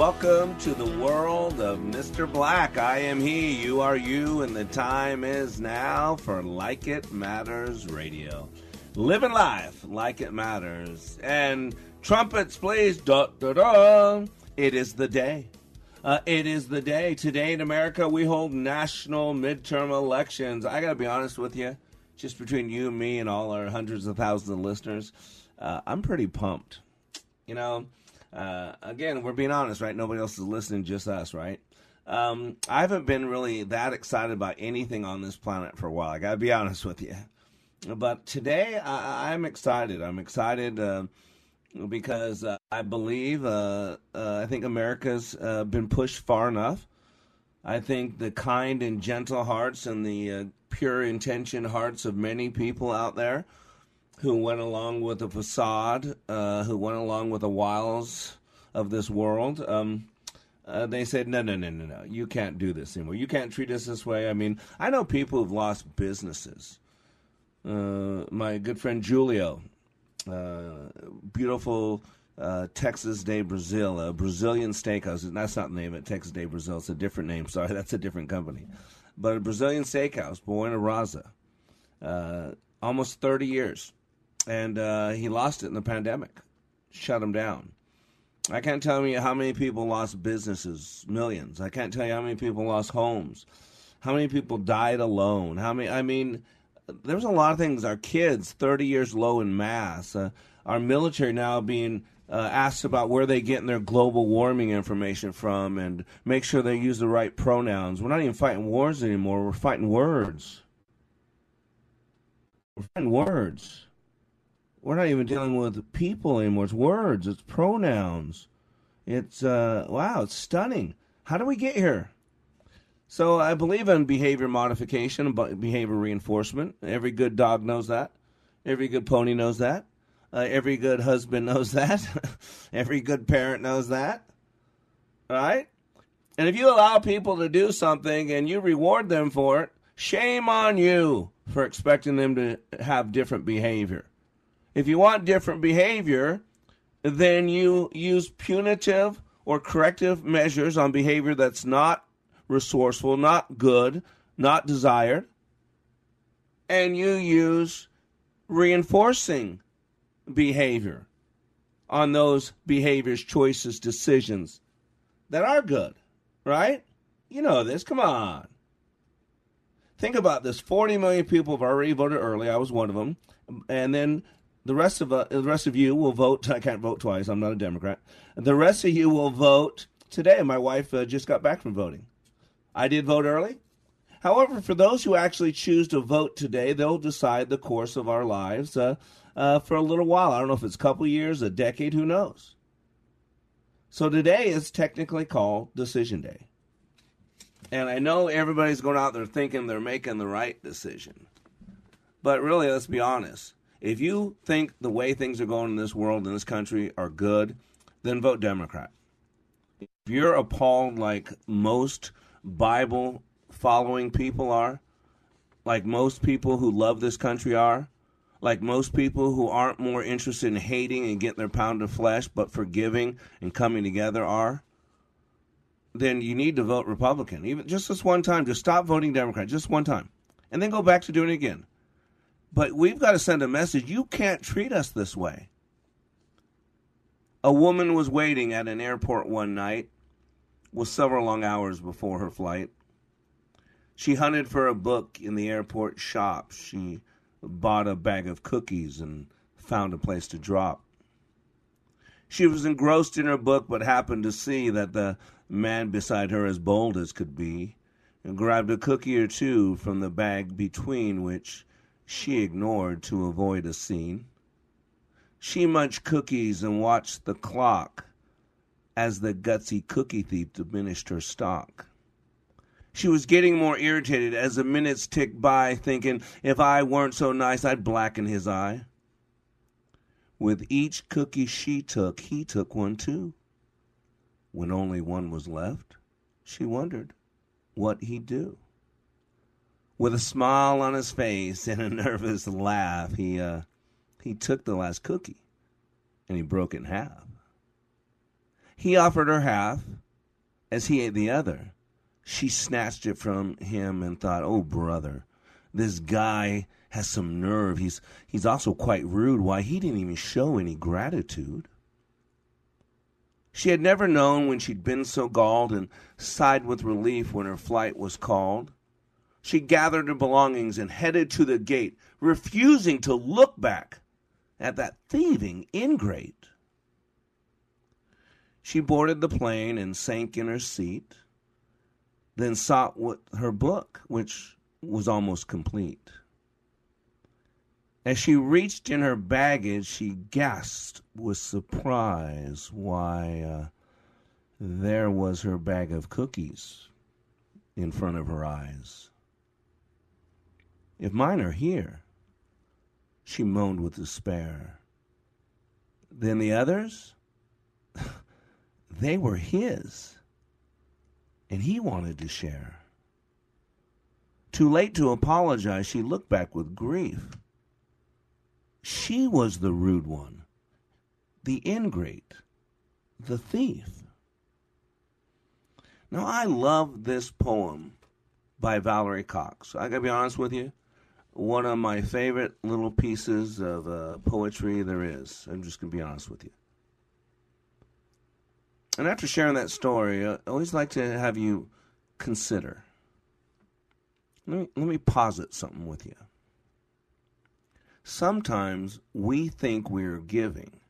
Welcome to the world of Mr. Black. I am he, you are you, and the time is now for Like It Matters Radio. Living life like it matters. And trumpets, please. Da, da, da. It is the day. Uh, it is the day. Today in America, we hold national midterm elections. I got to be honest with you, just between you and me and all our hundreds of thousands of listeners, uh, I'm pretty pumped. You know, uh, again, we're being honest, right? Nobody else is listening, just us, right? Um, I haven't been really that excited about anything on this planet for a while. I got to be honest with you. But today, I, I'm excited. I'm excited uh, because uh, I believe, uh, uh, I think America's been pushed far enough. I think the kind and gentle hearts and the pure intention hearts of many people out there who went along with the facade, uh, who went along with the wiles of this world. Um, uh, they said, no, no, no, no, no. You can't do this anymore. You can't treat us this way. I mean, I know people who've lost businesses. Uh, my good friend Julio, uh, beautiful uh, Texas de Brazil, a Brazilian steakhouse. That's not the name of it, Texas de Brazil. It's a different name. Sorry, that's a different company. But a Brazilian steakhouse, Buena Raza, uh, almost 30 years and uh, he lost it in the pandemic, shut him down. I can't tell you how many people lost businesses, millions. I can't tell you how many people lost homes, how many people died alone. How many? I mean, there's a lot of things. Our kids, 30 years low in mass. Uh, our military now being uh, asked about where they getting their global warming information from, and make sure they use the right pronouns. We're not even fighting wars anymore. We're fighting words. We're fighting words we're not even dealing with people anymore. It's words, it's pronouns. It's uh, wow, it's stunning. How do we get here? So I believe in behavior modification behavior reinforcement. Every good dog knows that. Every good pony knows that. Uh, every good husband knows that. every good parent knows that. Right? And if you allow people to do something and you reward them for it, shame on you for expecting them to have different behavior. If you want different behavior, then you use punitive or corrective measures on behavior that's not resourceful, not good, not desired. And you use reinforcing behavior on those behaviors, choices, decisions that are good, right? You know this. Come on. Think about this 40 million people have already voted early. I was one of them. And then the rest of uh, the rest of you will vote. I can't vote twice. I'm not a Democrat. The rest of you will vote today. My wife uh, just got back from voting. I did vote early. However, for those who actually choose to vote today, they'll decide the course of our lives uh, uh, for a little while. I don't know if it's a couple years, a decade, who knows. So today is technically called Decision Day. And I know everybody's going out there thinking they're making the right decision. But really, let's be honest if you think the way things are going in this world, in this country, are good, then vote Democrat. If you're appalled like most Bible following people are, like most people who love this country are, like most people who aren't more interested in hating and getting their pound of flesh, but forgiving and coming together are, then you need to vote Republican. Even just this one time, just stop voting Democrat, just one time, and then go back to doing it again. But we've got to send a message. You can't treat us this way. A woman was waiting at an airport one night with several long hours before her flight. She hunted for a book in the airport shop. She bought a bag of cookies and found a place to drop. She was engrossed in her book, but happened to see that the man beside her, as bold as could be, and grabbed a cookie or two from the bag between which she ignored to avoid a scene. She munched cookies and watched the clock as the gutsy cookie thief diminished her stock. She was getting more irritated as the minutes ticked by, thinking, if I weren't so nice, I'd blacken his eye. With each cookie she took, he took one too. When only one was left, she wondered what he'd do. With a smile on his face and a nervous laugh, he uh, he took the last cookie and he broke it in half. He offered her half as he ate the other. She snatched it from him and thought, "Oh, brother, this guy has some nerve. He's he's also quite rude. Why he didn't even show any gratitude. She had never known when she'd been so galled and sighed with relief when her flight was called. She gathered her belongings and headed to the gate, refusing to look back at that thieving ingrate. She boarded the plane and sank in her seat, then sought her book, which was almost complete. As she reached in her baggage, she gasped with surprise. Why, uh, there was her bag of cookies in front of her eyes. If mine are here, she moaned with despair. Then the others, they were his, and he wanted to share. Too late to apologize, she looked back with grief. She was the rude one, the ingrate, the thief. Now, I love this poem by Valerie Cox. I gotta be honest with you, one of my favorite little pieces of uh, poetry there is. I'm just gonna be honest with you. And after sharing that story, I always like to have you consider. Let me, let me posit something with you sometimes we think we're giving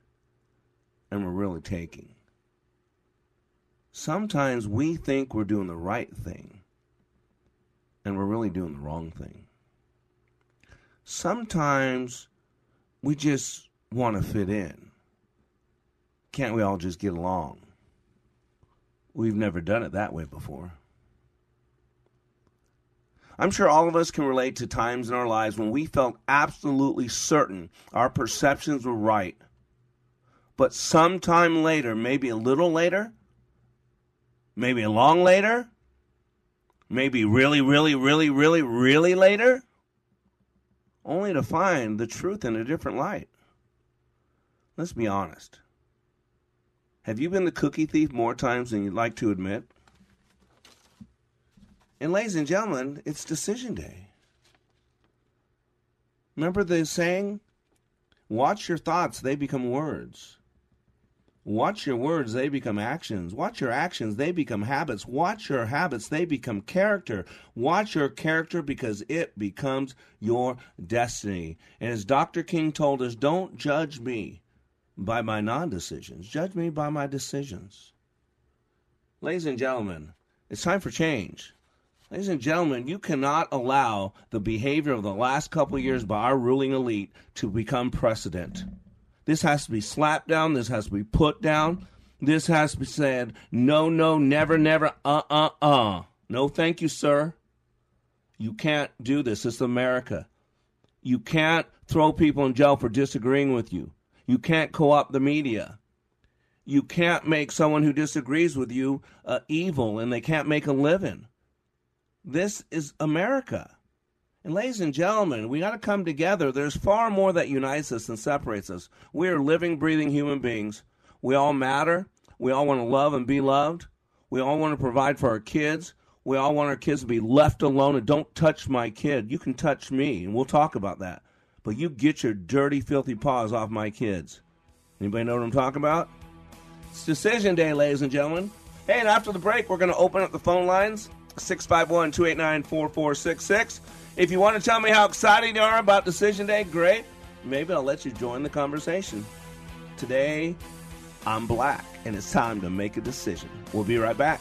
and we're really taking. Sometimes we think we're doing the right thing and we're really doing the wrong thing. Sometimes we just want to fit in. Can't we all just get along? We've never done it that way before. I'm sure all of us can relate to times in our lives when we felt absolutely certain our perceptions were right. But sometime later, maybe a little later, maybe a long later, maybe really, really, really, really, really later, only to find the truth in a different light. Let's be honest. Have you been the cookie thief more times than you'd like to admit? And, ladies and gentlemen, it's decision day. Remember the saying? Watch your thoughts, they become words. Watch your words, they become actions. Watch your actions, they become habits. Watch your habits, they become character. Watch your character because it becomes your destiny. And as Dr. King told us, don't judge me by my non decisions, judge me by my decisions. Ladies and gentlemen, it's time for change. Ladies and gentlemen, you cannot allow the behavior of the last couple years by our ruling elite to become precedent. This has to be slapped down. This has to be put down. This has to be said, no, no, never, never, uh, uh, uh. No, thank you, sir. You can't do this. It's America. You can't throw people in jail for disagreeing with you. You can't co opt the media. You can't make someone who disagrees with you uh, evil and they can't make a living. This is America. And ladies and gentlemen, we got to come together. There's far more that unites us than separates us. We are living, breathing human beings. We all matter. We all want to love and be loved. We all want to provide for our kids. We all want our kids to be left alone and don't touch my kid. You can touch me, and we'll talk about that. But you get your dirty, filthy paws off my kids. Anybody know what I'm talking about? It's decision day, ladies and gentlemen. Hey, and after the break, we're going to open up the phone lines 651 289 4466. If you want to tell me how excited you are about Decision Day, great. Maybe I'll let you join the conversation. Today, I'm black, and it's time to make a decision. We'll be right back.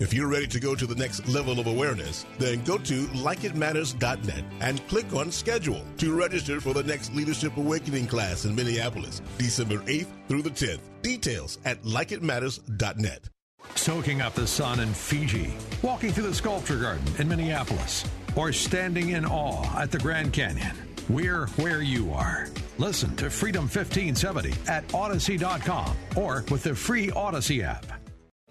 If you're ready to go to the next level of awareness, then go to likeitmatters.net and click on schedule to register for the next Leadership Awakening class in Minneapolis, December 8th through the 10th. Details at likeitmatters.net. Soaking up the sun in Fiji, walking through the sculpture garden in Minneapolis, or standing in awe at the Grand Canyon. We're where you are. Listen to Freedom 1570 at Odyssey.com or with the free Odyssey app.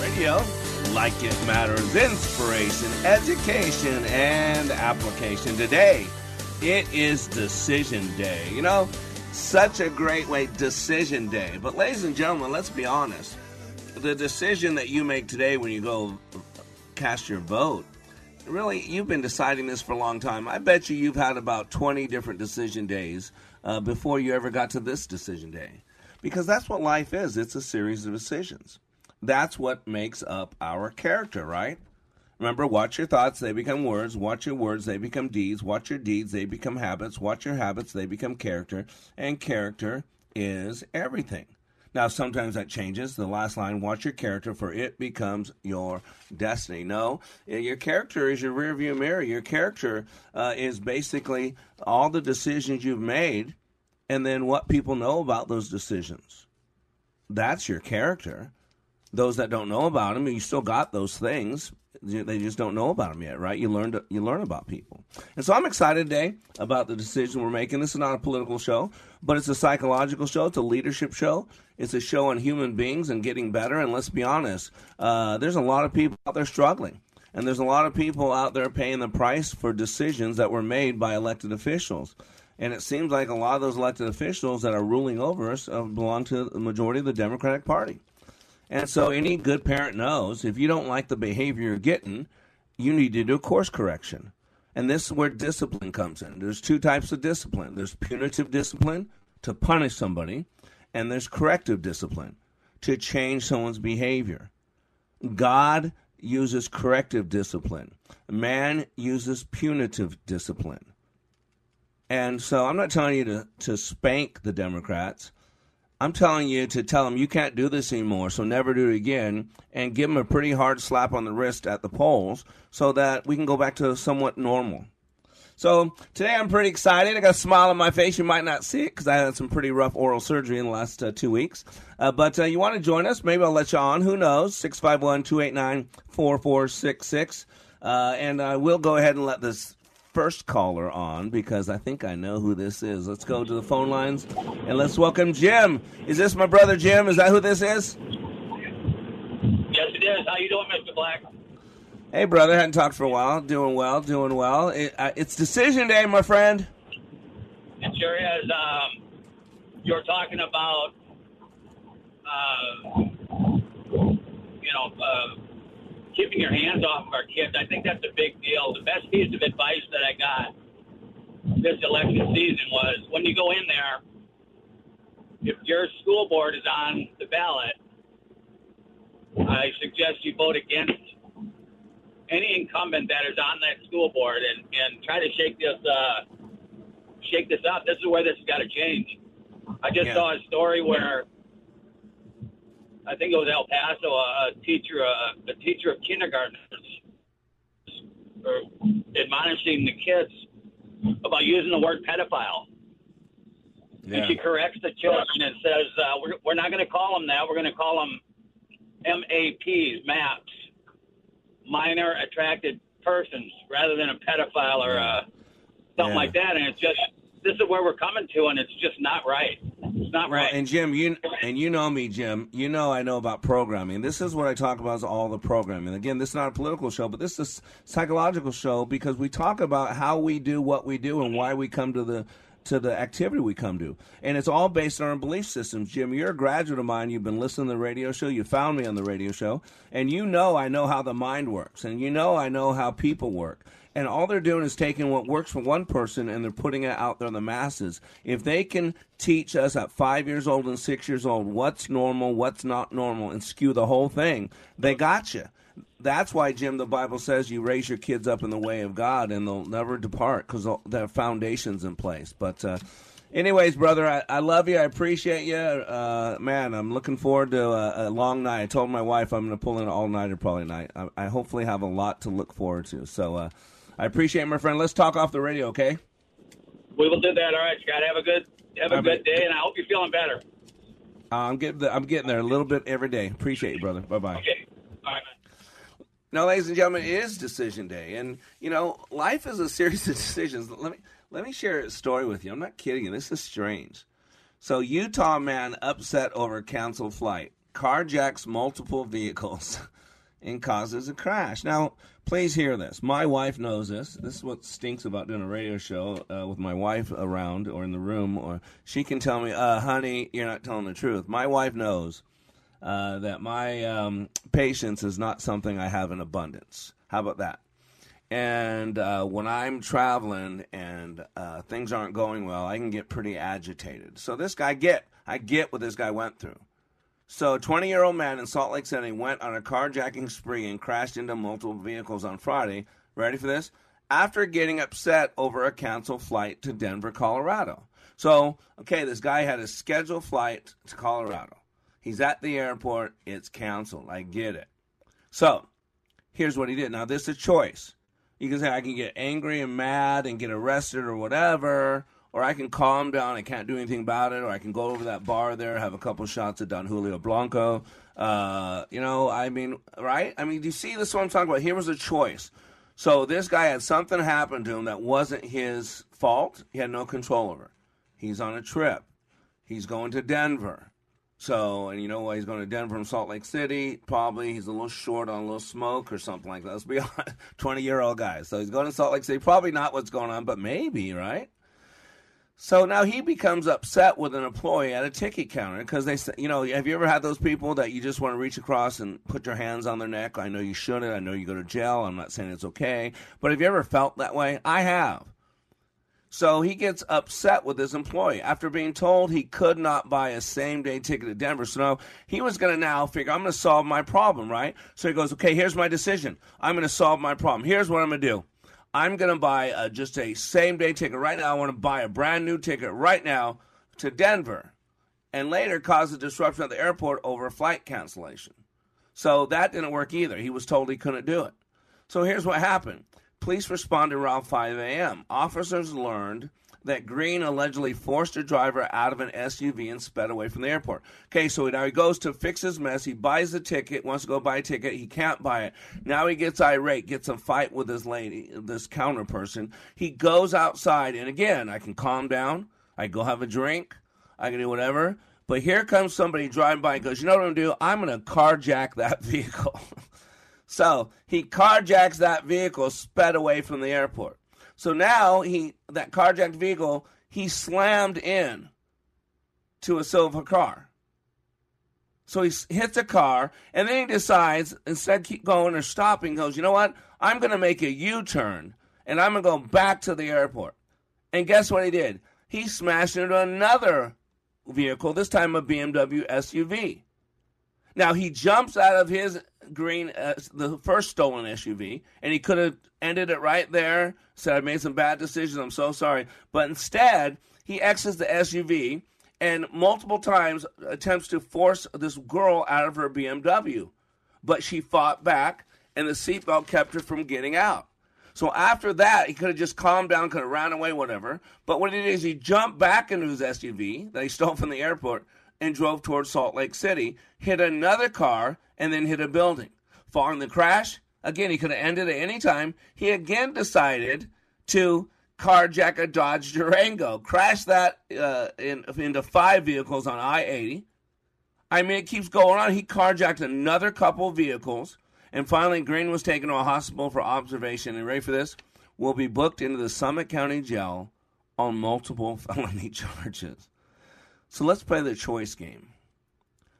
Radio, like it matters, inspiration, education, and application. Today, it is Decision Day. You know, such a great way, Decision Day. But, ladies and gentlemen, let's be honest. The decision that you make today when you go cast your vote, really, you've been deciding this for a long time. I bet you you've had about 20 different decision days uh, before you ever got to this decision day. Because that's what life is it's a series of decisions. That's what makes up our character, right? Remember, watch your thoughts, they become words. Watch your words, they become deeds. Watch your deeds, they become habits. Watch your habits, they become character. And character is everything. Now, sometimes that changes. The last line, watch your character, for it becomes your destiny. No, your character is your rearview mirror. Your character uh, is basically all the decisions you've made and then what people know about those decisions. That's your character. Those that don't know about them, you still got those things. They just don't know about them yet, right? You learn to, you learn about people, and so I'm excited today about the decision we're making. This is not a political show, but it's a psychological show. It's a leadership show. It's a show on human beings and getting better. And let's be honest, uh, there's a lot of people out there struggling, and there's a lot of people out there paying the price for decisions that were made by elected officials. And it seems like a lot of those elected officials that are ruling over us uh, belong to the majority of the Democratic Party. And so any good parent knows if you don't like the behavior you're getting, you need to do a course correction. And this is where discipline comes in. There's two types of discipline. There's punitive discipline to punish somebody, and there's corrective discipline to change someone's behavior. God uses corrective discipline. Man uses punitive discipline. And so I'm not telling you to, to spank the Democrats. I'm telling you to tell them you can't do this anymore, so never do it again, and give them a pretty hard slap on the wrist at the polls so that we can go back to somewhat normal. So today I'm pretty excited. I got a smile on my face. You might not see it because I had some pretty rough oral surgery in the last uh, two weeks. Uh, but uh, you want to join us? Maybe I'll let you on. Who knows? 651 289 4466. Uh, and I will go ahead and let this first caller on because I think I know who this is. Let's go to the phone lines and let's welcome Jim. Is this my brother Jim? Is that who this is? Yes, it is. How you doing, Mr. Black? Hey, brother. Hadn't talked for a while. Doing well. Doing well. It, uh, it's decision day, my friend. It sure is. Um, you're talking about, uh, you know, uh, keeping your hands off of our kids. I think that's a big deal. The best piece of advice that I got this election season was when you go in there, if your school board is on the ballot, I suggest you vote against any incumbent that is on that school board and, and try to shake this uh, shake this up. This is where this has got to change. I just Yeah. saw a story where I think it was El Paso, a, teacher, a, a teacher of kindergartners, or admonishing the kids about using the word pedophile. Yeah. And she corrects the children and says, uh, we're, we're not going to call them that. We're going to call them MAPs, MAPs, minor attracted persons, rather than a pedophile or uh, something Yeah. like that. And it's just, this is where we're coming to, and it's just not right. It's not Well, right. and Jim, you and you know me, Jim. You know I know about programming. This is what I talk about is all the programming. Again, this is not a political show, but this is a psychological show because we talk about how we do what we do and why we come to the to the activity we come to. And it's all based on our belief systems. Jim, you're a graduate of mine. You've been listening to the radio show. You found me on the radio show. And you know I know how the mind works. And you know I know how people work. And all they're doing is taking what works for one person and they're putting it out there in the masses. If they can teach us at five years old and six years old what's normal, what's not normal, and skew the whole thing, they got you. That's why, Jim, the Bible says you raise your kids up in the way of God and they'll never depart because their foundation's in place. But, uh, anyways, brother, I, I love you. I appreciate you. Uh, man, I'm looking forward to a, a long night. I told my wife I'm going to pull in an all nighter probably night. I, I hopefully have a lot to look forward to. So, uh, I appreciate it, my friend. Let's talk off the radio, okay? we will do that. All right, Scott. Have a good have a All good right. day, and I hope you're feeling better. Uh, I'm getting the, I'm getting there a little bit every day. Appreciate you, brother. Bye bye. Okay. Now, ladies and gentlemen, it is decision day, and you know, life is a series of decisions. Let me let me share a story with you. I'm not kidding you. This is strange. So, Utah man upset over canceled flight, carjacks multiple vehicles, and causes a crash. Now, please hear this. My wife knows this. This is what stinks about doing a radio show uh, with my wife around or in the room, or she can tell me, uh, "Honey, you're not telling the truth." My wife knows uh, that my um, patience is not something I have in abundance. How about that? And uh, when I'm traveling and uh, things aren't going well, I can get pretty agitated. So this guy get, I get what this guy went through. So, a 20 year old man in Salt Lake City went on a carjacking spree and crashed into multiple vehicles on Friday. Ready for this? After getting upset over a canceled flight to Denver, Colorado. So, okay, this guy had a scheduled flight to Colorado. He's at the airport. It's canceled. I get it. So, here's what he did. Now, this is a choice. You can say, I can get angry and mad and get arrested or whatever, or I can calm down. I can't do anything about it, or I can go over that bar there, have a couple shots of Don Julio Blanco. Uh, you know, I mean, right? I mean, do you see this? is What I'm talking about? Here was a choice. So this guy had something happen to him that wasn't his fault. He had no control over. He's on a trip. He's going to Denver. So, and you know why he's going to Denver from Salt Lake City? Probably he's a little short on a little smoke or something like that. Let's be honest. 20 year old guy. So he's going to Salt Lake City. Probably not what's going on, but maybe, right? So now he becomes upset with an employee at a ticket counter because they say, you know, have you ever had those people that you just want to reach across and put your hands on their neck? I know you shouldn't. I know you go to jail. I'm not saying it's okay. But have you ever felt that way? I have. So he gets upset with his employee after being told he could not buy a same day ticket to Denver. So he was going to now figure, I'm going to solve my problem, right? So he goes, okay, here's my decision. I'm going to solve my problem. Here's what I'm going to do. I'm going to buy a, just a same day ticket right now. I want to buy a brand new ticket right now to Denver and later cause a disruption at the airport over a flight cancellation. So that didn't work either. He was told he couldn't do it. So here's what happened. Police responded around 5 a.m. Officers learned that Green allegedly forced a driver out of an SUV and sped away from the airport. Okay, so now he goes to fix his mess. He buys the ticket, wants to go buy a ticket. He can't buy it. Now he gets irate, gets a fight with this lady, this counter person. He goes outside, and again, I can calm down. I go have a drink. I can do whatever. But here comes somebody driving by and goes, You know what I'm going to do? I'm going to carjack that vehicle. So he carjacks that vehicle, sped away from the airport. So now he that carjacked vehicle he slammed in to a silver car. So he hits a car and then he decides instead keep going or stopping goes, "You know what? I'm going to make a U-turn and I'm going to go back to the airport." And guess what he did? He smashed into another vehicle, this time a BMW SUV. Now he jumps out of his green, uh, the first stolen SUV, and he could have ended it right there. Said I made some bad decisions. I'm so sorry, but instead he exits the SUV and multiple times attempts to force this girl out of her BMW, but she fought back, and the seatbelt kept her from getting out. So after that, he could have just calmed down, could have ran away, whatever. But what he did is he jumped back into his SUV that he stole from the airport and drove towards Salt Lake City, hit another car, and then hit a building. Following the crash, again, he could have ended at any time. He again decided to carjack a Dodge Durango, crash that uh, in, into five vehicles on I 80. I mean, it keeps going on. He carjacked another couple vehicles, and finally, Green was taken to a hospital for observation. And ready for this? Will be booked into the Summit County Jail on multiple felony charges. So let's play the choice game.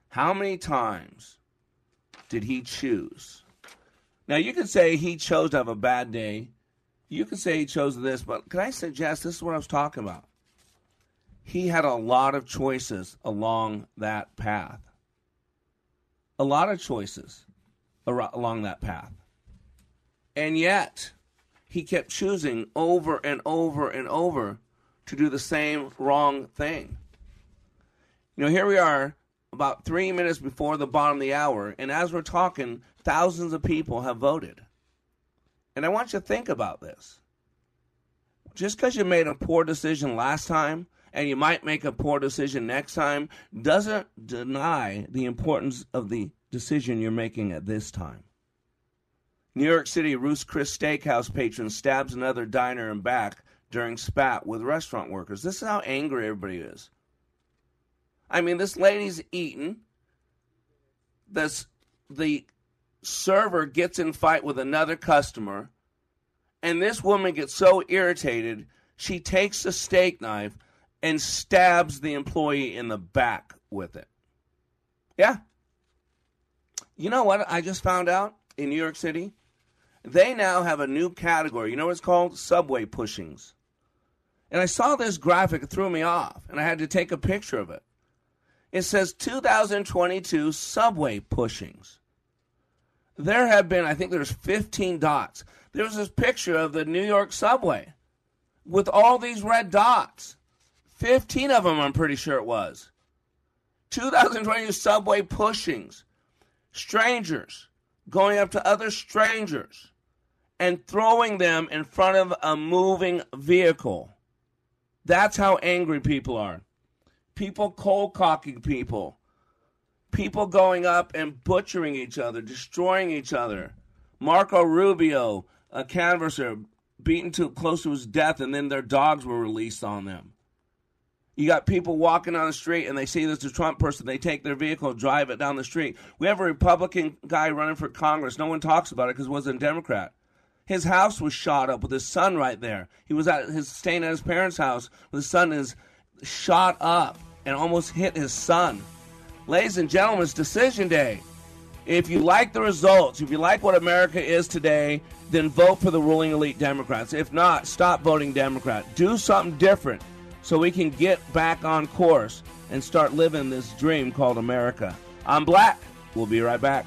How many times did he choose? Now, you can say he chose to have a bad day. You can say he chose this, but can I suggest this is what I was talking about? He had a lot of choices along that path. A lot of choices along that path. And yet, he kept choosing over and over and over to do the same wrong thing. You know, here we are about three minutes before the bottom of the hour, and as we're talking, thousands of people have voted. And I want you to think about this. Just because you made a poor decision last time, and you might make a poor decision next time, doesn't deny the importance of the decision you're making at this time. New York City Ruth's Chris Steakhouse patron stabs another diner in back during spat with restaurant workers. This is how angry everybody is. I mean, this lady's eating. This the server gets in fight with another customer, and this woman gets so irritated she takes a steak knife and stabs the employee in the back with it. Yeah. You know what I just found out in New York City? They now have a new category. You know what it's called? Subway pushings. And I saw this graphic, it threw me off, and I had to take a picture of it. It says 2022 subway pushings. There have been, I think there's 15 dots. There's this picture of the New York subway with all these red dots. 15 of them, I'm pretty sure it was. 2022 subway pushings. Strangers going up to other strangers and throwing them in front of a moving vehicle. That's how angry people are people cold cocking people, people going up and butchering each other, destroying each other. Marco Rubio, a canvasser, beaten to close to his death, and then their dogs were released on them. You got people walking on the street and they see a Trump person, they take their vehicle, drive it down the street. We have a Republican guy running for Congress. No one talks about it because it wasn't a Democrat. His house was shot up with his son right there. He was at his staying at his parents' house. with His son is shot up and almost hit his son. Ladies and gentlemen, it's decision day. If you like the results, if you like what America is today, then vote for the ruling elite Democrats. If not, stop voting Democrat. Do something different so we can get back on course and start living this dream called America. I'm Black. We'll be right back.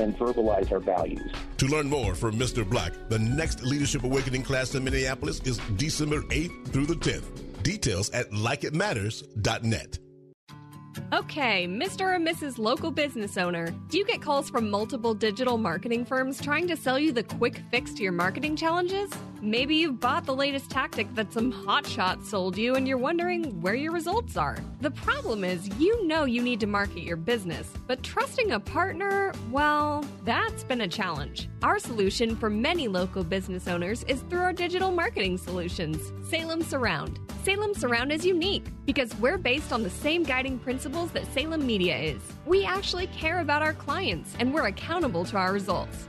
and verbalize our values. To learn more from Mr. Black, the next Leadership Awakening class in Minneapolis is December 8th through the 10th. Details at likeitmatters.net. Okay, Mr. or Mrs. Local Business Owner, do you get calls from multiple digital marketing firms trying to sell you the quick fix to your marketing challenges? Maybe you've bought the latest tactic that some hotshot sold you and you're wondering where your results are. The problem is, you know you need to market your business, but trusting a partner, well, that's been a challenge. Our solution for many local business owners is through our digital marketing solutions, Salem Surround. Salem Surround is unique because we're based on the same guiding principles that Salem Media is. We actually care about our clients and we're accountable to our results.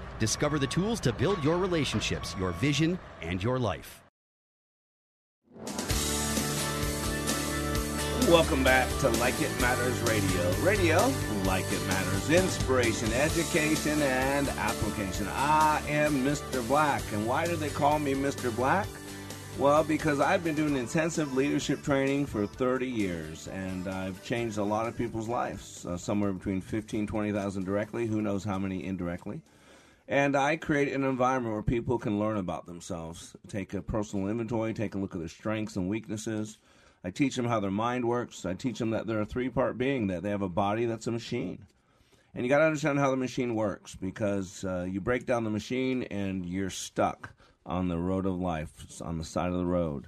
Discover the tools to build your relationships, your vision, and your life. Welcome back to Like It Matters Radio. Radio, like it matters, inspiration, education, and application. I am Mr. Black. And why do they call me Mr. Black? Well, because I've been doing intensive leadership training for 30 years, and I've changed a lot of people's lives, uh, somewhere between 15, 20,000 directly, who knows how many indirectly. And I create an environment where people can learn about themselves, take a personal inventory, take a look at their strengths and weaknesses. I teach them how their mind works. I teach them that they're a three part being, that they have a body that's a machine. And you got to understand how the machine works because uh, you break down the machine and you're stuck on the road of life, on the side of the road.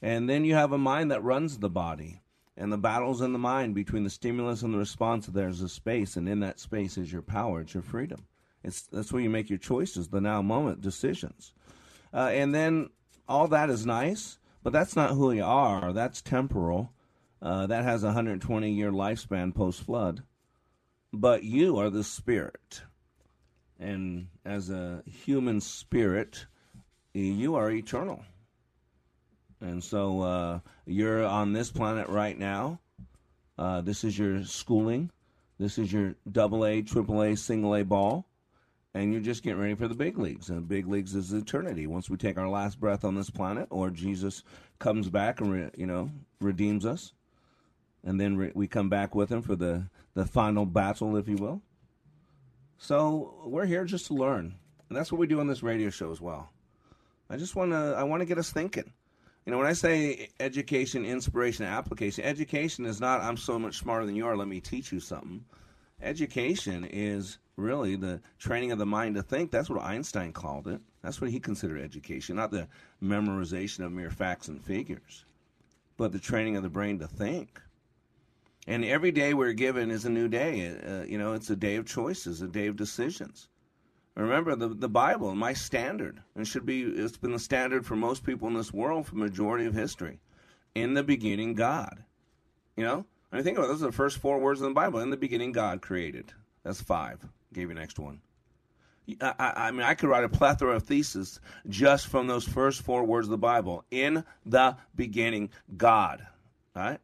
And then you have a mind that runs the body. And the battle's in the mind between the stimulus and the response. There's a space, and in that space is your power, it's your freedom. It's that's where you make your choices, the now moment decisions, uh, and then all that is nice, but that's not who you are. That's temporal. Uh, that has a 120 year lifespan post flood. But you are the spirit, and as a human spirit, you are eternal. And so uh, you're on this planet right now. Uh, this is your schooling. This is your double A, triple A, single A ball and you're just getting ready for the big leagues. And the big leagues is eternity. Once we take our last breath on this planet, or Jesus comes back and re, you know redeems us, and then re- we come back with him for the the final battle, if you will. So we're here just to learn, and that's what we do on this radio show as well. I just want to I want to get us thinking. You know, when I say education, inspiration, application, education is not I'm so much smarter than you are. Let me teach you something. Education is really the training of the mind to think. That's what Einstein called it. That's what he considered education, not the memorization of mere facts and figures, but the training of the brain to think. And every day we're given is a new day. Uh, you know, it's a day of choices, a day of decisions. Remember the the Bible, my standard, and should be it's been the standard for most people in this world for majority of history. In the beginning, God. You know, I mean, think about it, those are the first four words in the Bible. In the beginning, God created. That's five. Gave you next one. I, I, I mean, I could write a plethora of theses just from those first four words of the Bible. In the beginning, God. Right?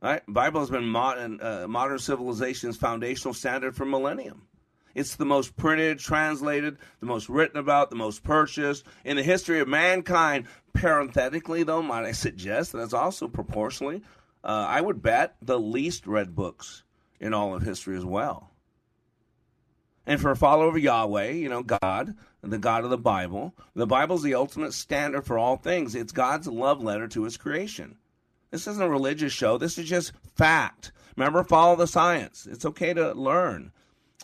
Right? Bible has been modern, uh, modern civilization's foundational standard for millennium. It's the most printed, translated, the most written about, the most purchased in the history of mankind. Parenthetically, though, might I suggest that it's also proportionally, uh, I would bet, the least read books in all of history as well. And for a follower of Yahweh, you know, God, the God of the Bible, the Bible is the ultimate standard for all things. It's God's love letter to his creation. This isn't a religious show. This is just fact. Remember, follow the science. It's okay to learn.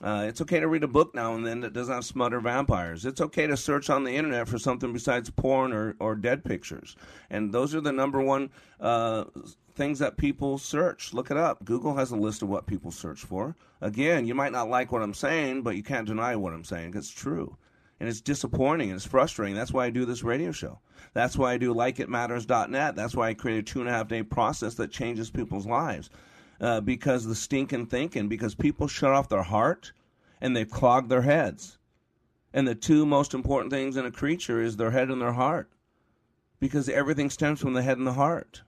Uh, it's okay to read a book now and then that doesn't have smut or vampires. It's okay to search on the internet for something besides porn or, or dead pictures. And those are the number one uh, things that people search. Look it up. Google has a list of what people search for. Again, you might not like what I'm saying, but you can't deny what I'm saying. It's true. And it's disappointing and it's frustrating. That's why I do this radio show. That's why I do likeitmatters.net. That's why I create a two and a half day process that changes people's lives. Uh, because the stinking thinking, because people shut off their heart and they've clogged their heads. And the two most important things in a creature is their head and their heart. Because everything stems from the head and the heart.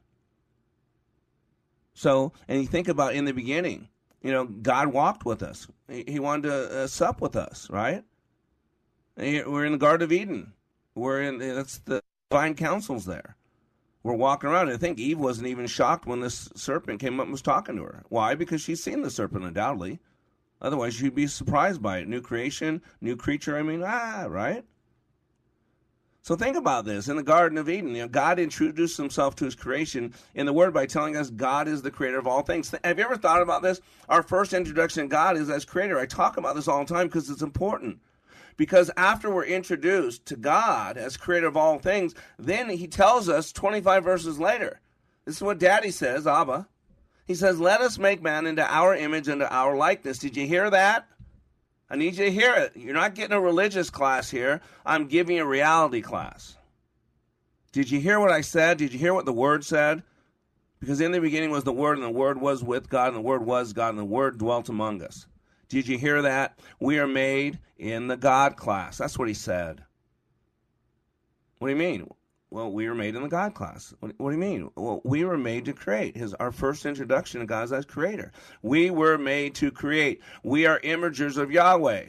So, and you think about in the beginning, you know, God walked with us. He, he wanted to uh, sup with us, right? We're in the Garden of Eden. We're in that's the divine councils there. We're walking around, and I think Eve wasn't even shocked when this serpent came up and was talking to her. Why? Because she's seen the serpent, undoubtedly. Otherwise, she'd be surprised by it. New creation, new creature. I mean, ah, right? So think about this. In the Garden of Eden, you know, God introduced himself to his creation in the Word by telling us God is the creator of all things. Have you ever thought about this? Our first introduction to God is as creator. I talk about this all the time because it's important. Because after we're introduced to God as creator of all things, then he tells us 25 verses later. This is what Daddy says, Abba. He says, Let us make man into our image into our likeness. Did you hear that? I need you to hear it. You're not getting a religious class here. I'm giving a reality class. Did you hear what I said? Did you hear what the Word said? Because in the beginning was the Word, and the Word was with God, and the Word was God, and the Word dwelt among us. Did you hear that? We are made in the God class. That's what he said. What do you mean? Well, we were made in the God class. What, do you mean? Well, we were made to create. His our first introduction to God as creator. We were made to create. We are imagers of Yahweh.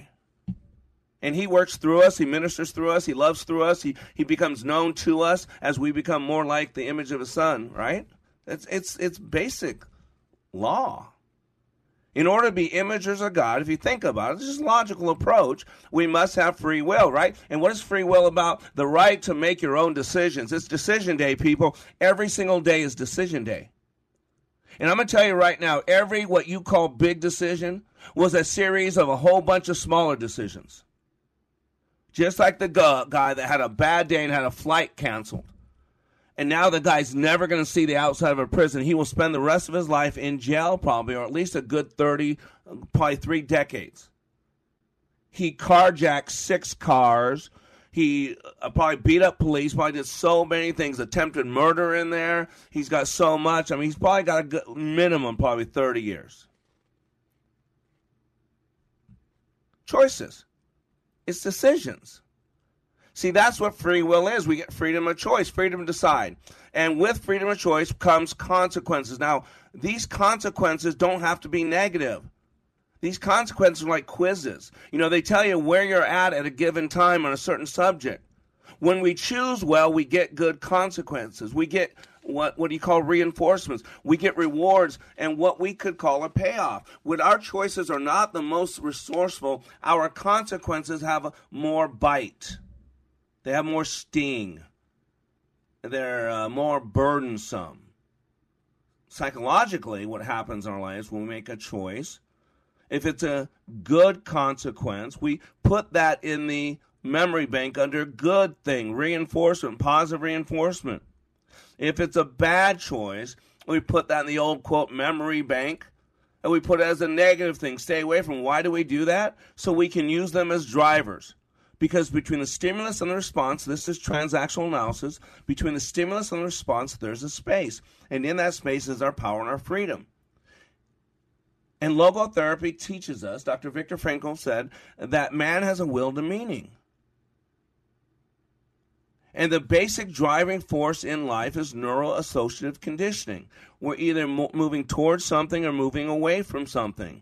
And he works through us, he ministers through us, he loves through us, he, he becomes known to us as we become more like the image of his son, right? It's it's it's basic law. In order to be imagers of God, if you think about it, it's just logical approach. We must have free will, right? And what is free will about? The right to make your own decisions. It's decision day, people. Every single day is decision day. And I'm going to tell you right now, every what you call big decision was a series of a whole bunch of smaller decisions. Just like the guy that had a bad day and had a flight canceled and now the guy's never going to see the outside of a prison. He will spend the rest of his life in jail, probably, or at least a good 30, probably three decades. He carjacked six cars. He uh, probably beat up police, probably did so many things, attempted murder in there. He's got so much. I mean, he's probably got a good, minimum, probably 30 years. Choices. It's decisions. See, that's what free will is. We get freedom of choice, freedom to decide. And with freedom of choice comes consequences. Now, these consequences don't have to be negative. These consequences are like quizzes. You know, they tell you where you're at at a given time on a certain subject. When we choose well, we get good consequences. We get what what do you call reinforcements? We get rewards and what we could call a payoff. When our choices are not the most resourceful, our consequences have more bite. They have more sting. They're uh, more burdensome. Psychologically, what happens in our lives when we make a choice, if it's a good consequence, we put that in the memory bank under good thing, reinforcement, positive reinforcement. If it's a bad choice, we put that in the old quote memory bank and we put it as a negative thing. Stay away from. Why do we do that? So we can use them as drivers. Because between the stimulus and the response, this is transactional analysis, between the stimulus and the response, there's a space. And in that space is our power and our freedom. And logotherapy teaches us, Dr. Viktor Frankl said, that man has a will to meaning. And the basic driving force in life is neural associative conditioning. We're either mo- moving towards something or moving away from something.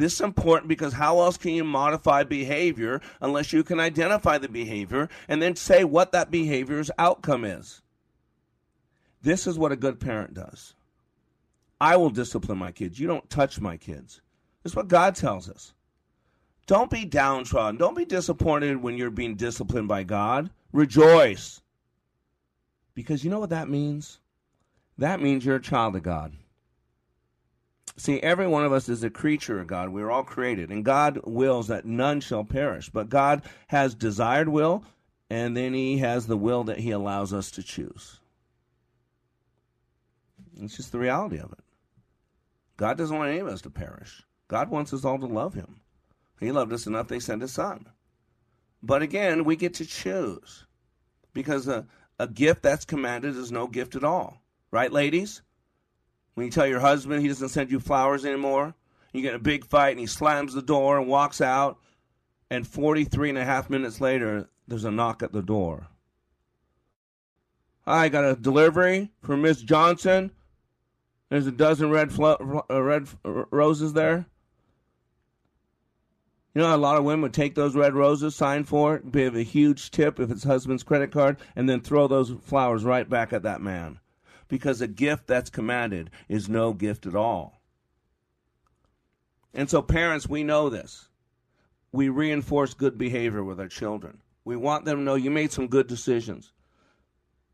This is important because how else can you modify behavior unless you can identify the behavior and then say what that behavior's outcome is? This is what a good parent does. I will discipline my kids. You don't touch my kids. This is what God tells us. Don't be downtrodden. Don't be disappointed when you're being disciplined by God. Rejoice. Because you know what that means? That means you're a child of God. See, every one of us is a creature of God. We're all created, and God wills that none shall perish. But God has desired will, and then He has the will that He allows us to choose. It's just the reality of it. God doesn't want any of us to perish. God wants us all to love Him. He loved us enough, they sent His Son. But again, we get to choose because a, a gift that's commanded is no gift at all. Right, ladies? When you tell your husband he doesn't send you flowers anymore, you get a big fight and he slams the door and walks out, and 43 and a half minutes later, there's a knock at the door. I got a delivery from Miss Johnson. There's a dozen red flo- uh, red roses there. You know, a lot of women would take those red roses, sign for it, give a huge tip if it's husband's credit card, and then throw those flowers right back at that man. Because a gift that's commanded is no gift at all. And so, parents, we know this. We reinforce good behavior with our children. We want them to know you made some good decisions.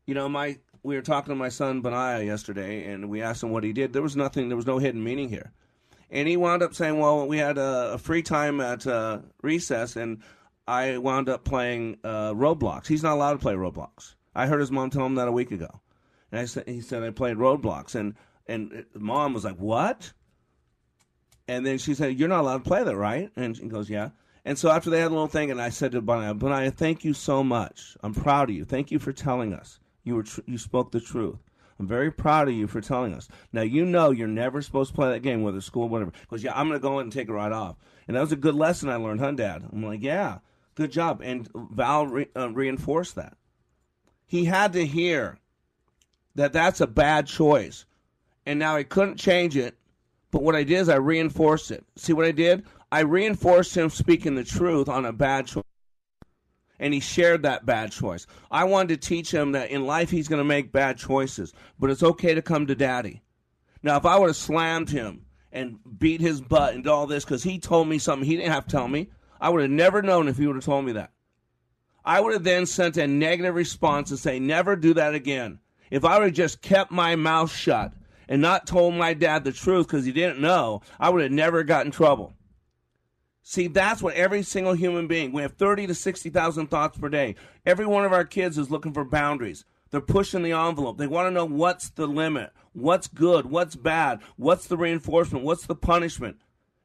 You know, my we were talking to my son Benaiah yesterday, and we asked him what he did. There was nothing. There was no hidden meaning here and he wound up saying, "Well, we had a, a free time at uh, recess, and I wound up playing uh, Roblox. He's not allowed to play Roblox. I heard his mom tell him that a week ago, and I said, he said I played Roadblocks. and and mom was like, "What?" And then she said, "You're not allowed to play that, right?" And he goes, "Yeah." And so after they had a little thing, and I said to Benaiah, Benaiah, thank you so much. I'm proud of you. Thank you for telling us. You were tr- you spoke the truth. I'm very proud of you for telling us. Now you know you're never supposed to play that game, whether school, whatever. Because yeah, I'm gonna go in and take it right off. And that was a good lesson I learned, huh, Dad? I'm like, yeah, good job. And Val re- uh, reinforced that. He had to hear that that's a bad choice, and now I couldn't change it. But what I did is I reinforced it. See what I did? I reinforced him speaking the truth on a bad choice and he shared that bad choice. I wanted to teach him that in life he's going to make bad choices, but it's okay to come to daddy. Now, if I would have slammed him and beat his butt and all this because he told me something he didn't have to tell me, I would have never known if he would have told me that. I would have then sent a negative response and say, never do that again. If I would have just kept my mouth shut and not told my dad the truth because he didn't know, I would have never got in trouble. See, that's what every single human being, we have 30 to 60,000 thoughts per day. Every one of our kids is looking for boundaries. They're pushing the envelope. They want to know what's the limit, what's good, what's bad, what's the reinforcement, what's the punishment.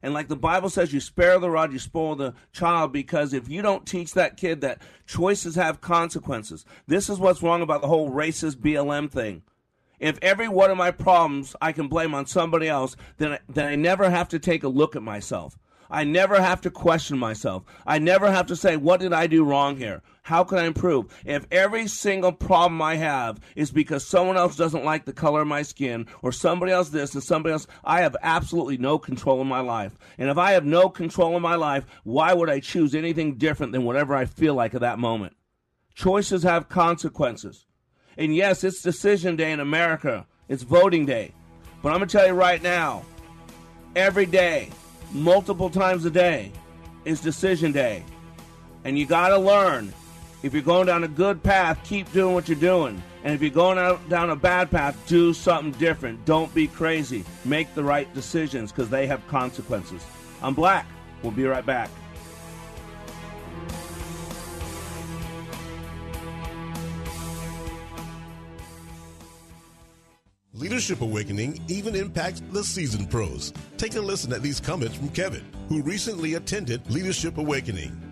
And like the Bible says, you spare the rod, you spoil the child, because if you don't teach that kid that choices have consequences, this is what's wrong about the whole racist BLM thing. If every one of my problems I can blame on somebody else, then I, then I never have to take a look at myself. I never have to question myself. I never have to say, what did I do wrong here? How can I improve? If every single problem I have is because someone else doesn't like the color of my skin or somebody else this and somebody else, I have absolutely no control in my life. And if I have no control in my life, why would I choose anything different than whatever I feel like at that moment? Choices have consequences. And yes, it's decision day in America. It's voting day. But I'm going to tell you right now, every day, multiple times a day, is decision day. And you got to learn if you're going down a good path, keep doing what you're doing. And if you're going out, down a bad path, do something different. Don't be crazy. Make the right decisions because they have consequences. I'm Black. We'll be right back. Leadership Awakening even impacts the seasoned pros. Take a listen at these comments from Kevin, who recently attended Leadership Awakening.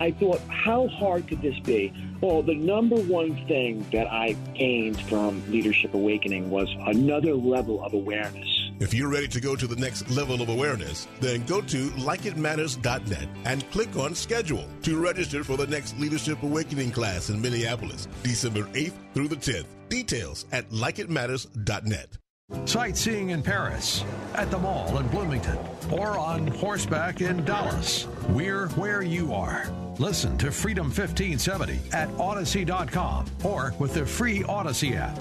I thought, how hard could this be? Well, the number one thing that I gained from Leadership Awakening was another level of awareness. If you're ready to go to the next level of awareness, then go to likeitmatters.net and click on schedule to register for the next Leadership Awakening class in Minneapolis, December 8th through the 10th. Details at likeitmatters.net. Sightseeing in Paris, at the mall in Bloomington, or on horseback in Dallas. We're where you are. Listen to Freedom 1570 at Odyssey.com or with the free Odyssey app.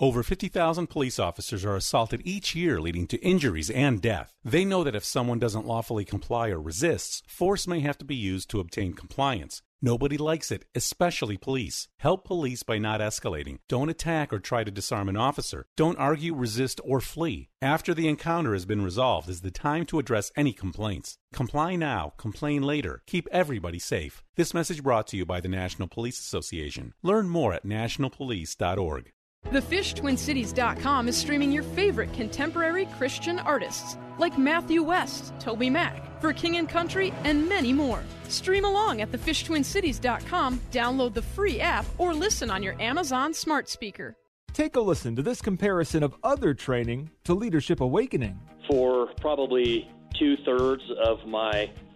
Over 50,000 police officers are assaulted each year, leading to injuries and death. They know that if someone doesn't lawfully comply or resists, force may have to be used to obtain compliance. Nobody likes it, especially police. Help police by not escalating. Don't attack or try to disarm an officer. Don't argue, resist, or flee. After the encounter has been resolved is the time to address any complaints. Comply now, complain later. Keep everybody safe. This message brought to you by the National Police Association. Learn more at nationalpolice.org. TheFishTwinCities.com is streaming your favorite contemporary Christian artists like Matthew West, TobyMac, For King and Country, and many more. Stream along at TheFishTwinCities.com, download the free app, or listen on your Amazon smart speaker. Take a listen to this comparison of other training to Leadership Awakening. For probably two thirds of my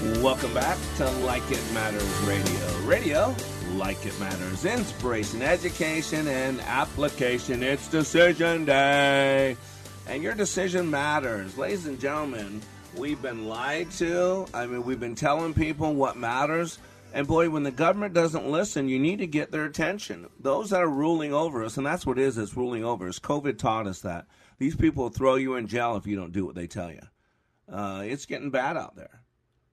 Welcome back to Like It Matters Radio. Radio, like it matters. Inspiration, education, and application. It's decision day. And your decision matters. Ladies and gentlemen, we've been lied to. I mean, we've been telling people what matters. And boy, when the government doesn't listen, you need to get their attention. Those that are ruling over us, and that's what it is, it's ruling over us. COVID taught us that. These people will throw you in jail if you don't do what they tell you. Uh, it's getting bad out there.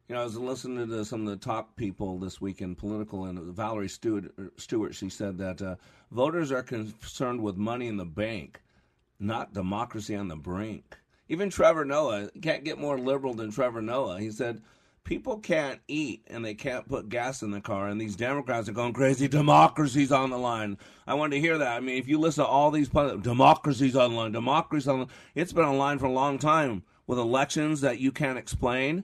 You know, I was listening to some of the top people this week in political, and Valerie Stewart, Stewart she said that uh, voters are concerned with money in the bank, not democracy on the brink. Even Trevor Noah can't get more liberal than Trevor Noah. He said people can't eat and they can't put gas in the car, and these Democrats are going crazy. Democracy's on the line. I wanted to hear that. I mean, if you listen to all these democracy's on the line, democracy's on the line. It's been on the line for a long time with elections that you can't explain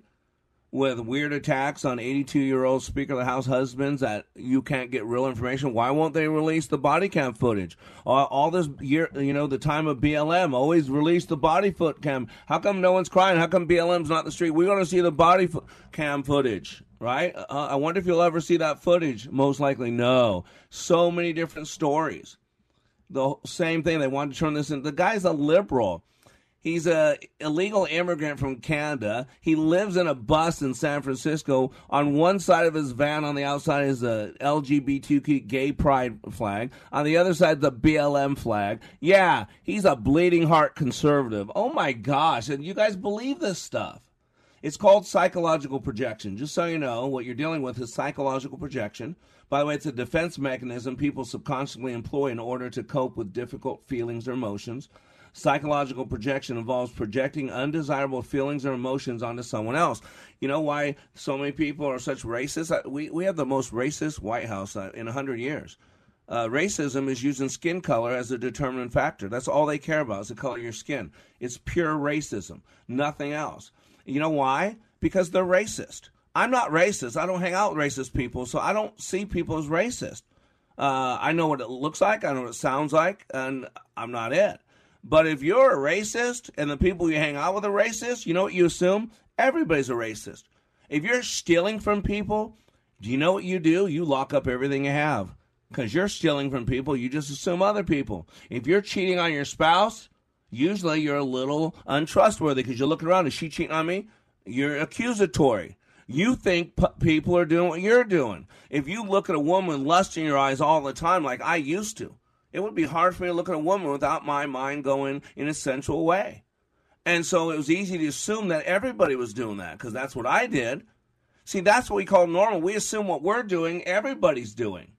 with weird attacks on 82 year old Speaker of the House husbands that you can't get real information. Why won't they release the body cam footage? All, all this year, you know, the time of BLM, always release the body foot cam. How come no one's crying? How come BLM's not the street? We're going to see the body fo- cam footage, right? Uh, I wonder if you'll ever see that footage. Most likely, no. So many different stories. The same thing. They want to turn this into. The guy's a liberal. He's a illegal immigrant from Canada. He lives in a bus in San Francisco. On one side of his van, on the outside, is a LGBTQ gay pride flag. On the other side, the BLM flag. Yeah, he's a bleeding heart conservative. Oh my gosh! And you guys believe this stuff? It's called psychological projection. Just so you know, what you're dealing with is psychological projection. By the way, it's a defense mechanism people subconsciously employ in order to cope with difficult feelings or emotions. Psychological projection involves projecting undesirable feelings or emotions onto someone else. You know why so many people are such racists? Uh, We, we have the most racist White House uh, in 100 years. Uh, racism is using skin color as a determinant factor. That's all they care about is the color of your skin. It's pure racism, nothing else. You know why? Because they're racist. I'm not racist. I don't hang out with racist people, so I don't see people as racist. Uh, I know what it looks like, I know what it sounds like, and I'm not it. But if you're a racist and the people you hang out with are racist, you know what you assume? Everybody's a racist. If you're stealing from people, do you know what you do? You lock up everything you have. Because you're stealing from people, you just assume other people. If you're cheating on your spouse, usually you're a little untrustworthy because you're looking around. Is she cheating on me? You're accusatory. You think p- people are doing what you're doing. If you look at a woman with lust in your eyes all the time, like I used to, it would be hard for me to look at a woman without my mind going in a sensual way. And so it was easy to assume that everybody was doing that because that's what I did. See, that's what we call normal. We assume what we're doing, everybody's doing.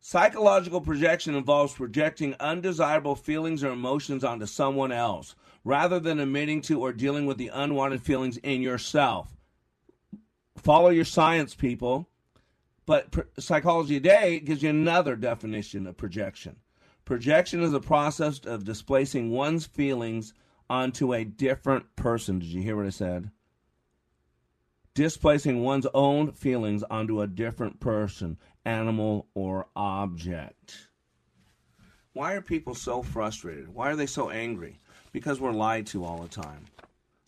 Psychological projection involves projecting undesirable feelings or emotions onto someone else rather than admitting to or dealing with the unwanted feelings in yourself. Follow your science, people. But Psychology Today gives you another definition of projection. Projection is a process of displacing one's feelings onto a different person. Did you hear what I said? Displacing one's own feelings onto a different person, animal, or object. Why are people so frustrated? Why are they so angry? Because we're lied to all the time.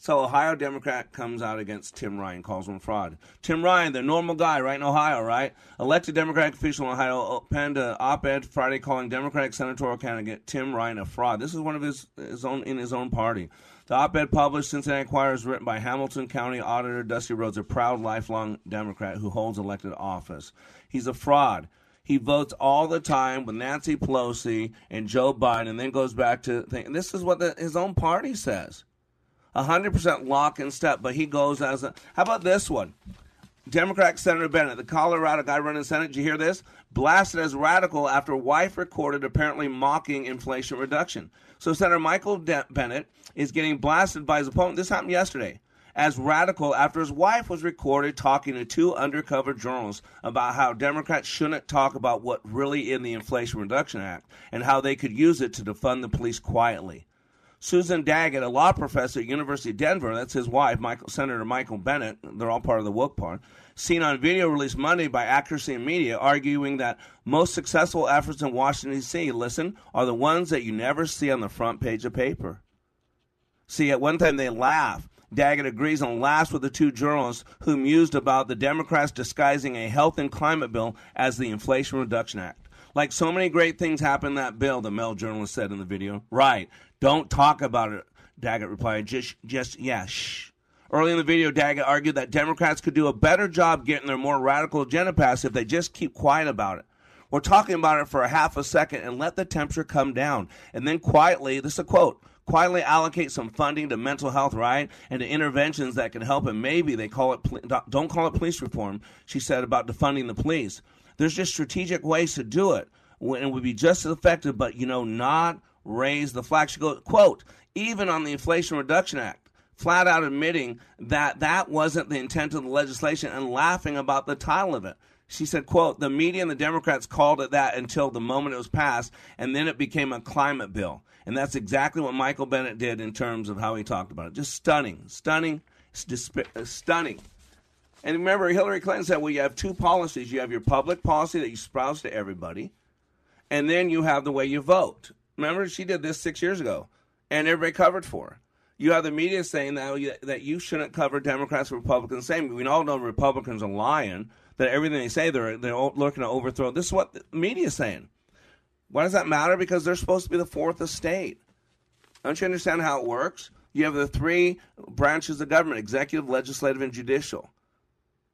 So Ohio Democrat comes out against Tim Ryan, calls him fraud. Tim Ryan, the normal guy, right in Ohio, right? Elected Democratic official in Ohio penned an op-ed Friday calling Democratic senatorial candidate Tim Ryan a fraud. This is one of his, his own in his own party. The op-ed published Cincinnati Enquirer is written by Hamilton County Auditor Dusty Rhodes, a proud lifelong Democrat who holds elected office. He's a fraud. He votes all the time with Nancy Pelosi and Joe Biden, and then goes back to think. This is what the, his own party says. 100% lock and step, but he goes as a. How about this one? Democrat Senator Bennet, the Colorado guy running Senate, did you hear this? Blasted as radical after wife recorded apparently mocking inflation reduction. So Senator Michael De- Bennet is getting blasted by his opponent. This happened yesterday. As radical after his wife was recorded talking to two undercover journalists about how Democrats shouldn't talk about what really in the Inflation Reduction Act and how they could use it to defund the police quietly. Susan Daggett, a law professor at University of Denver, that's his wife, Michael, Senator Michael Bennet, they're all part of the woke part, seen on video released Monday by Accuracy in Media, arguing that most successful efforts in Washington, D.C., listen, are the ones that you never see on the front page of paper. See, at one time they laugh. Daggett agrees and laughs with the two journalists who mused about the Democrats disguising a health and climate bill as the Inflation Reduction Act. Like so many great things happen in that bill, the male journalist said in the video. Right. Don't talk about it, Daggett replied. Just, just, yeah, shh. Early in the video, Daggett argued that Democrats could do a better job getting their more radical agenda passed if they just keep quiet about it. We're talking about it for a half a second and let the temperature come down. And then quietly, this is a quote, quietly allocate some funding to mental health, right? And to interventions that can help. And maybe they call it, don't call it police reform, she said about defunding the police. There's just strategic ways to do it. And it would be just as effective, but, you know, not raise the flag. She goes, quote, even on the Inflation Reduction Act, flat out admitting that that wasn't the intent of the legislation and laughing about the title of it. She said, quote, the media and the Democrats called it that until the moment it was passed, and then it became a climate bill. And that's exactly what Michael Bennet did in terms of how he talked about it. Just stunning, stunning, disp- uh, stunning. And remember, Hillary Clinton said, well, you have two policies. You have your public policy that you espouse to everybody, and then you have the way you vote. Remember, she did this six years ago, and everybody covered for her. You have the media saying that oh, that you shouldn't cover Democrats or Republicans. Same, we all know Republicans are lying. That everything they say they're they're looking to overthrow. This is what the media is saying. Why does that matter? Because they're supposed to be the fourth estate. Don't you understand how it works? You have the three branches of government: executive, legislative, and judicial.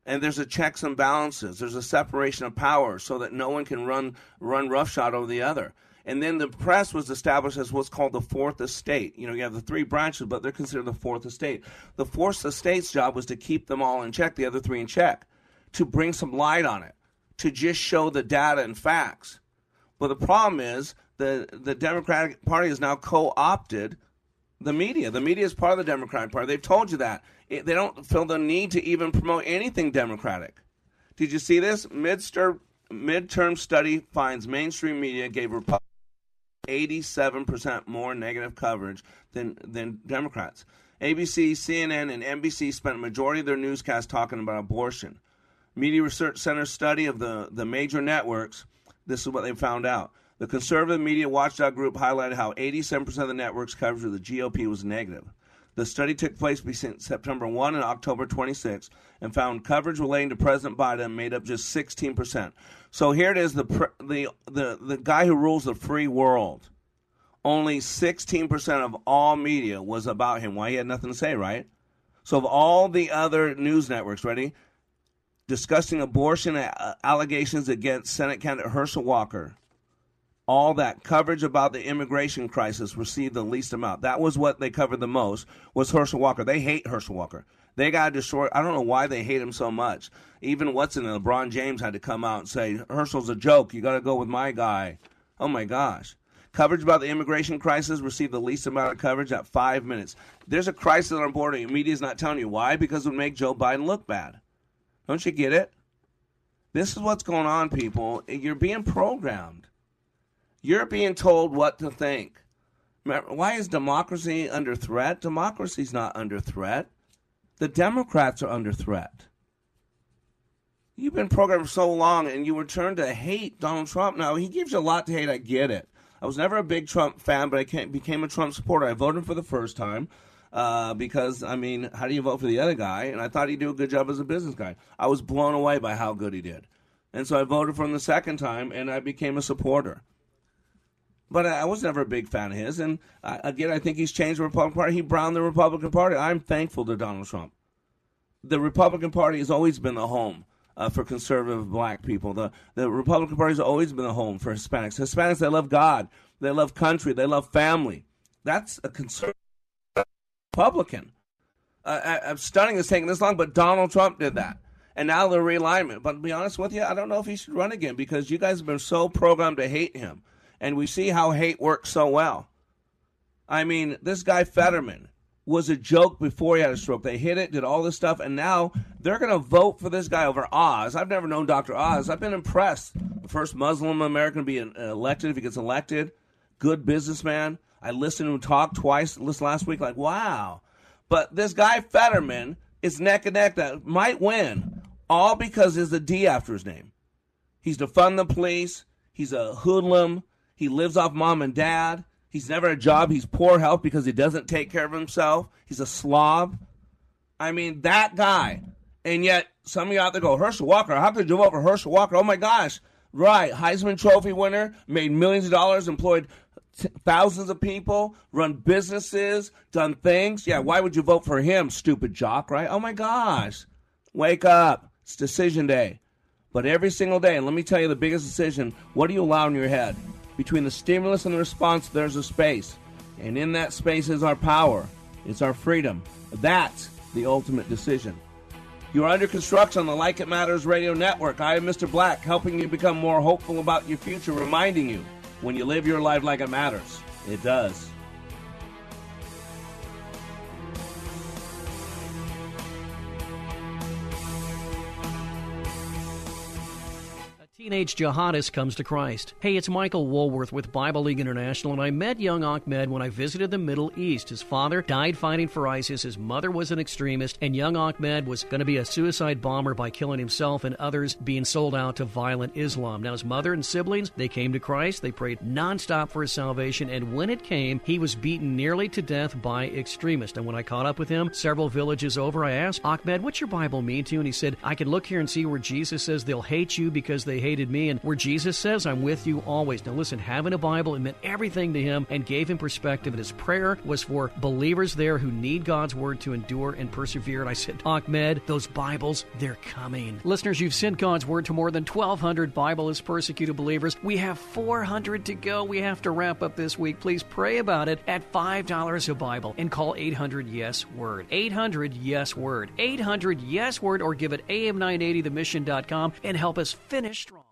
And there's a checks and balances. There's a separation of power so that no one can run run roughshod over the other. And then the press was established as what's called the fourth estate. You know, you have the three branches, but they're considered the fourth estate. The fourth estate's job was to keep them all in check, the other three in check, to bring some light on it, to just show the data and facts. But the problem is the the Democratic Party has now co-opted the media. The media is part of the Democratic Party. They've told you that. It, they don't feel the need to even promote anything Democratic. Did you see this? Midster, midterm study finds mainstream media gave Republicans 87% more negative coverage than, than Democrats. ABC, CNN, and NBC spent a majority of their newscasts talking about abortion. Media Research Center study of the, the major networks, this is what they found out. The conservative media watchdog group highlighted how 87% of the networks' coverage of the GOP was negative. The study took place between September 1 and October 26 and found coverage relating to President Biden made up just 16%. So here it is the, the, the, the guy who rules the free world. Only 16% of all media was about him. Why? He had nothing to say, right? So, of all the other news networks, ready? Discussing abortion uh, allegations against Senate candidate Herschel Walker, all that coverage about the immigration crisis received the least amount. That was what they covered the most was Herschel Walker. They hate Herschel Walker. They got to destroy. I don't know why they hate him so much. Even in it, LeBron James had to come out and say Herschel's a joke. You got to go with my guy. Oh my gosh. Coverage about the immigration crisis received the least amount of coverage at five minutes. There's a crisis on board, and the media's not telling you why because it would make Joe Biden look bad. Don't you get it? This is what's going on, people. You're being programmed. You're being told what to think. Why is democracy under threat? Democracy's not under threat. The Democrats are under threat. You've been programmed for so long and you return to hate Donald Trump. Now, he gives you a lot to hate. I get it. I was never a big Trump fan, but I became a Trump supporter. I voted for the first time uh, because, I mean, how do you vote for the other guy? And I thought he'd do a good job as a business guy. I was blown away by how good he did. And so I voted for him the second time and I became a supporter. But I was never a big fan of his. And uh, again, I think he's changed the Republican Party. He browned the Republican Party. I'm thankful to Donald Trump. The Republican Party has always been the home uh, for conservative black people. The, the Republican Party has always been the home for Hispanics. Hispanics, they love God, they love country, they love family. That's a conservative Republican. Uh, I'm stunning it's taking this long, but Donald Trump did that. And now the realignment. But to be honest with you, I don't know if he should run again because you guys have been so programmed to hate him and we see how hate works so well. I mean, this guy Fetterman was a joke before he had a stroke. They hit it, did all this stuff, and now they're going to vote for this guy over Oz. I've never known Dr. Oz. I've been impressed. The first Muslim American to be uh, elected, if he gets elected, good businessman. I listened to him talk twice this last week, like, wow. But this guy Fetterman is neck and neck that might win, all because there's a D after his name. He's defund the police. He's a hoodlum. He lives off mom and dad. He's never a job. He's poor health because he doesn't take care of himself. He's a slob. I mean, that guy. And yet, some of you out there go, Herschel Walker, how could you vote for Herschel Walker? Oh my gosh. Right. Heisman Trophy winner, made millions of dollars, employed t- thousands of people, run businesses, done things. Yeah, why would you vote for him, stupid jock, right? Oh my gosh. Wake up. It's decision day. But every single day, and let me tell you the biggest decision what do you allow in your head? Between the stimulus and the response, there's a space. And in that space is our power, it's our freedom. That's the ultimate decision. You're under construction on the Like It Matters radio network. I am Mr. Black, helping you become more hopeful about your future, reminding you when you live your life like it matters, it does. Teenage jihadist comes to Christ. Hey, it's Michael Woolworth with Bible League International, and I met young Ahmed when I visited the Middle East. His father died fighting for ISIS, his mother was an extremist, and young Ahmed was going to be a suicide bomber by killing himself and others being sold out to violent Islam. Now, his mother and siblings, they came to Christ, they prayed nonstop for his salvation, and when it came, he was beaten nearly to death by extremists. And when I caught up with him several villages over, I asked, Ahmed, what's your Bible mean to you? And he said, I can look here and see where Jesus says they'll hate you because they hated me, and where Jesus says, I'm with you always. Now, listen, having a Bible, it meant everything to him and gave him perspective. And his prayer was for believers there who need God's word to endure and persevere. And I said, Ahmed, those Bibles, they're coming. Listeners, you've sent God's word to more than 1,200 Bibleless persecuted believers. We have 400 to go. We have to wrap up this week. Please pray about it at $5 a Bible and call 800 Yes Word. 800 Yes Word. 800 Yes Word or give it am980themission.com and help us finish strong.